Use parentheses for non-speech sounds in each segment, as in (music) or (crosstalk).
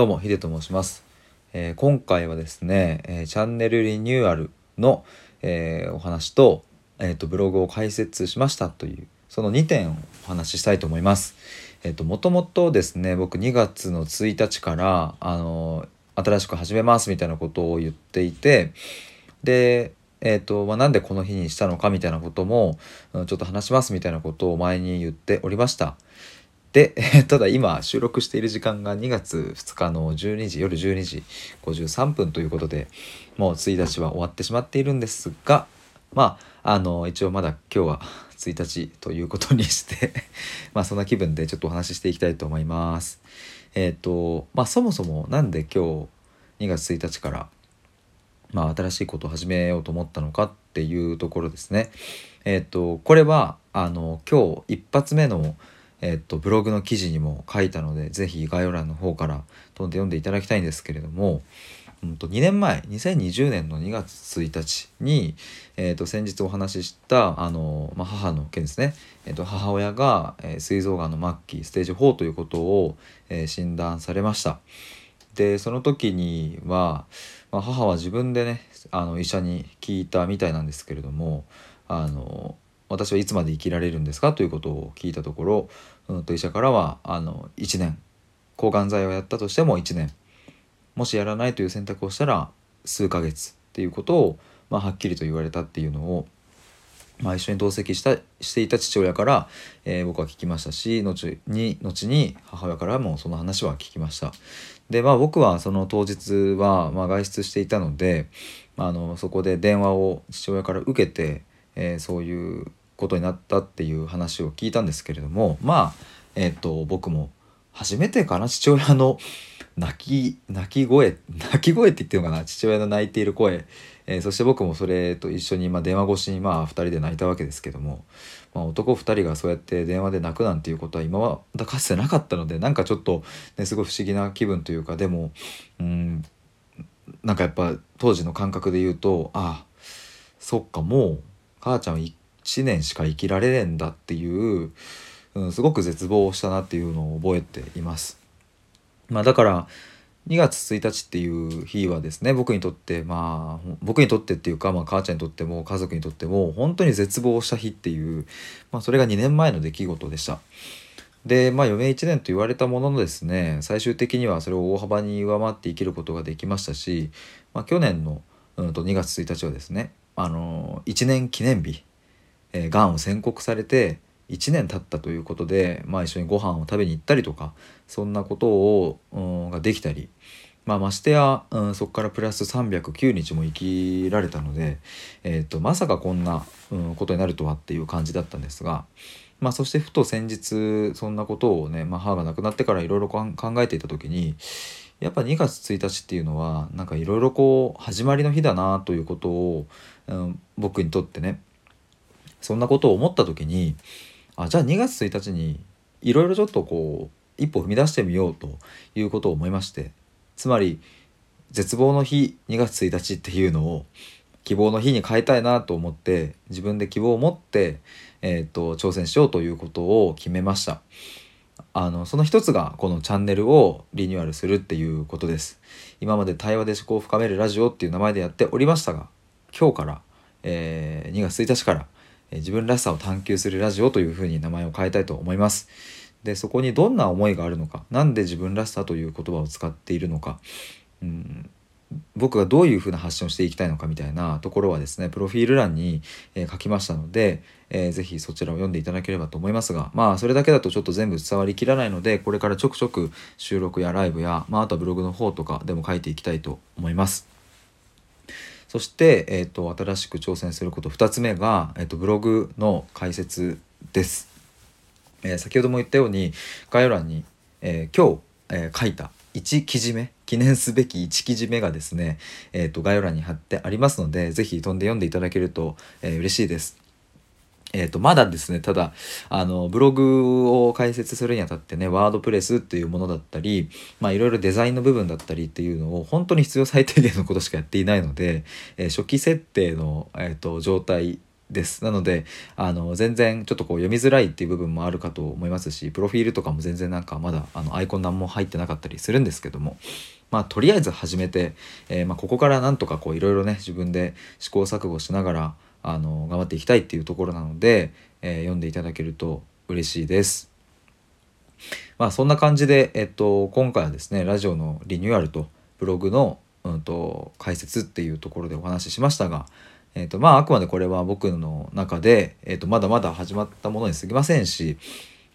どうも、ヒデと申します。えー今回はですね、えーチャンネルリニューアルの、えーお話と,、えーと、ブログを開設しましたという、その2点をお話ししたいと思います。えっ、と、もともとですね、僕2月の1日から、あの新しく始めますみたいなことを言っていて、で、えーとまあ、なんでこの日にしたのかみたいなことも、ちょっと話しますみたいなことを前に言っておりました。で、(laughs) ただ今収録している時間が2月2日の12時夜12時53分ということでもう1日は終わってしまっているんですがまああの一応まだ今日は1日ということにして (laughs) まあそんな気分でちょっとお話ししていきたいと思います。えっ、とまあそもそもなんで今日2月1日からまあ、新しいことを始めようと思ったのかっていうところですね。えっ、とこれはあの今日一発目の、えっとブログの記事にも書いたのでぜひ概要欄の方から飛んで読んでいただきたいんですけれども、うん、と2年前2020年の2月1日に、えっと先日お話ししたあの、まあ、母の件ですね、えっと母親が、えー膵臓がんの末期ステージ4ということを、えー診断されました。でその時には、まあ、母は自分でねあの医者に聞いたみたいなんですけれどもあの私はいつまで生きられるんですか？ということを聞いたところ、うん、と医者からはあの1年抗がん剤をやったとしても1年もしやらないという選択をしたら数ヶ月っていうことを、まあ、はっきりと言われたっていうのを、まあ、一緒に同席したしていた父親から、えー僕は聞きましたし後に後に母親からもその話は聞きました。でまあ僕はその当日は、まあ、外出していたので、まあ、あのそこで電話を父親から受けて、えーそういうことになったっていう話を聞いたんですけれどもまあえっ、と僕も初めてかな父親の泣き泣き声泣き声って言ってるのかな父親の泣いている声、えーそして僕もそれと一緒に、まあ、電話越しにまあ2人で泣いたわけですけども、まあ、男2人がそうやって電話で泣くなんていうことは今はかつてなかったのでなんかちょっと、ね、すごい不思議な気分というかでもうんなんかやっぱ当時の感覚で言うとああそっかもう母ちゃん1年しか生きられねえんだっていう、うん、すごく絶望したなっていうのを覚えています。まあ、だから2月1日っていう日はですね僕にとってまあ僕にとってっていうか、まあ、母ちゃんにとっても家族にとっても本当に絶望した日っていう、まあ、それが2年前の出来事でした。でまあ余命1年と言われたもののですね最終的にはそれを大幅に上回って生きることができましたし、まあ、去年の、うん、と2月1日はですねあの1年記念日がんを宣告されて1年経ったということで、まあ、一緒にご飯を食べに行ったりとかそんなことを、うん、ができたり、まあ、ましてや、うん、そこからプラス309日も生きられたので、えー、とまさかこんな、うん、ことになるとはっていう感じだったんですが、まあ、そしてふと先日そんなことをね、まあ、母が亡くなってからいろいろ考えていた時にやっぱ2月1日っていうのはなんかいろいろこう始まりの日だなということを、うん、僕にとってねそんなことを思った時にあじゃあ2月1日にいろいろちょっとこう一歩踏み出してみようということを思いましてつまり絶望の日2月1日っていうのを希望の日に変えたいなと思って自分で希望を持って、えー、と挑戦しようということを決めました。あのその一つがこのチャンネルをリニューアルするっていうことです。今まで対話で思考を深めるラジオっていう名前でやっておりましたが今日から、えー2月1日から自分らしさを探求するラジオというふうに名前を変えたいと思います。でそこにどんな思いがあるのか何で自分らしさという言葉を使っているのか、うん、僕がどういうふうな発信をしていきたいのかみたいなところはですねプロフィール欄に、え書きましたので、えーぜひそちらを読んでいただければと思いますがまあそれだけだとちょっと全部伝わりきらないのでこれからちょくちょく収録やライブや、まあ、あとはブログの方とかでも書いていきたいと思います。そして、えー、と新しく挑戦すること2つ目が、えー、とブログの解説です。えー先ほども言ったように概要欄に、えー今日、えー書いた1記事目記念すべき1記事目がですね、えー、と概要欄に貼ってありますので是非飛んで読んでいただけると、えー嬉しいです。えー、とまだですねただあのブログを解説するにあたってねワードプレスっていうものだったりまあいろいろデザインの部分だったりっていうのを本当に必要最低限のことしかやっていないので、えー初期設定の、えー、と状態です。なのであの全然ちょっとこう読みづらいっていう部分もあるかと思いますしプロフィールとかも全然なんかまだあのアイコン何も入ってなかったりするんですけどもまあとりあえず始めて、えー、まあ、ここからなんとかこういろいろね自分で試行錯誤しながらあの頑張っていきたいっていうところなので、えー、読んでいただけると嬉しいです。まあそんな感じで、えっと、今回はですねラジオのリニューアルとブログの、うんと、解説っていうところでお話ししましたが、えっと、まああくまでこれは僕の中で、えっと、まだまだ始まったものに過ぎませんし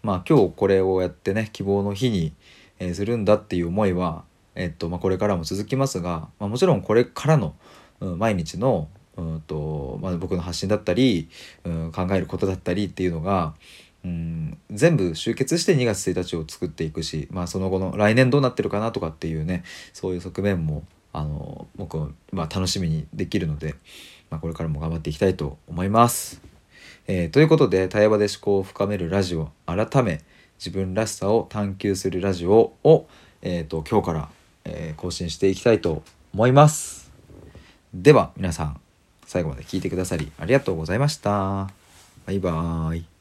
まあ今日これをやってね希望の日に、えー、するんだっていう思いは、えっとまあ、これからも続きますが、まあ、もちろんこれからの、うん、毎日のうんとまあ、僕の発信だったり、うん、考えることだったりっていうのが、うん、全部集結して2月1日を作っていくし、まあ、その後の来年どうなってるかなとかっていうねそういう側面もあの僕は、まあ、楽しみにできるので、まあ、これからも頑張っていきたいと思います。えー、ということで対話で思考を深めるラジオ改め自分らしさを探求するラジオを、えーと、今日から、えー、更新していきたいと思います。では皆さん最後まで聞いてくださりありがとうございました。バイバーイ。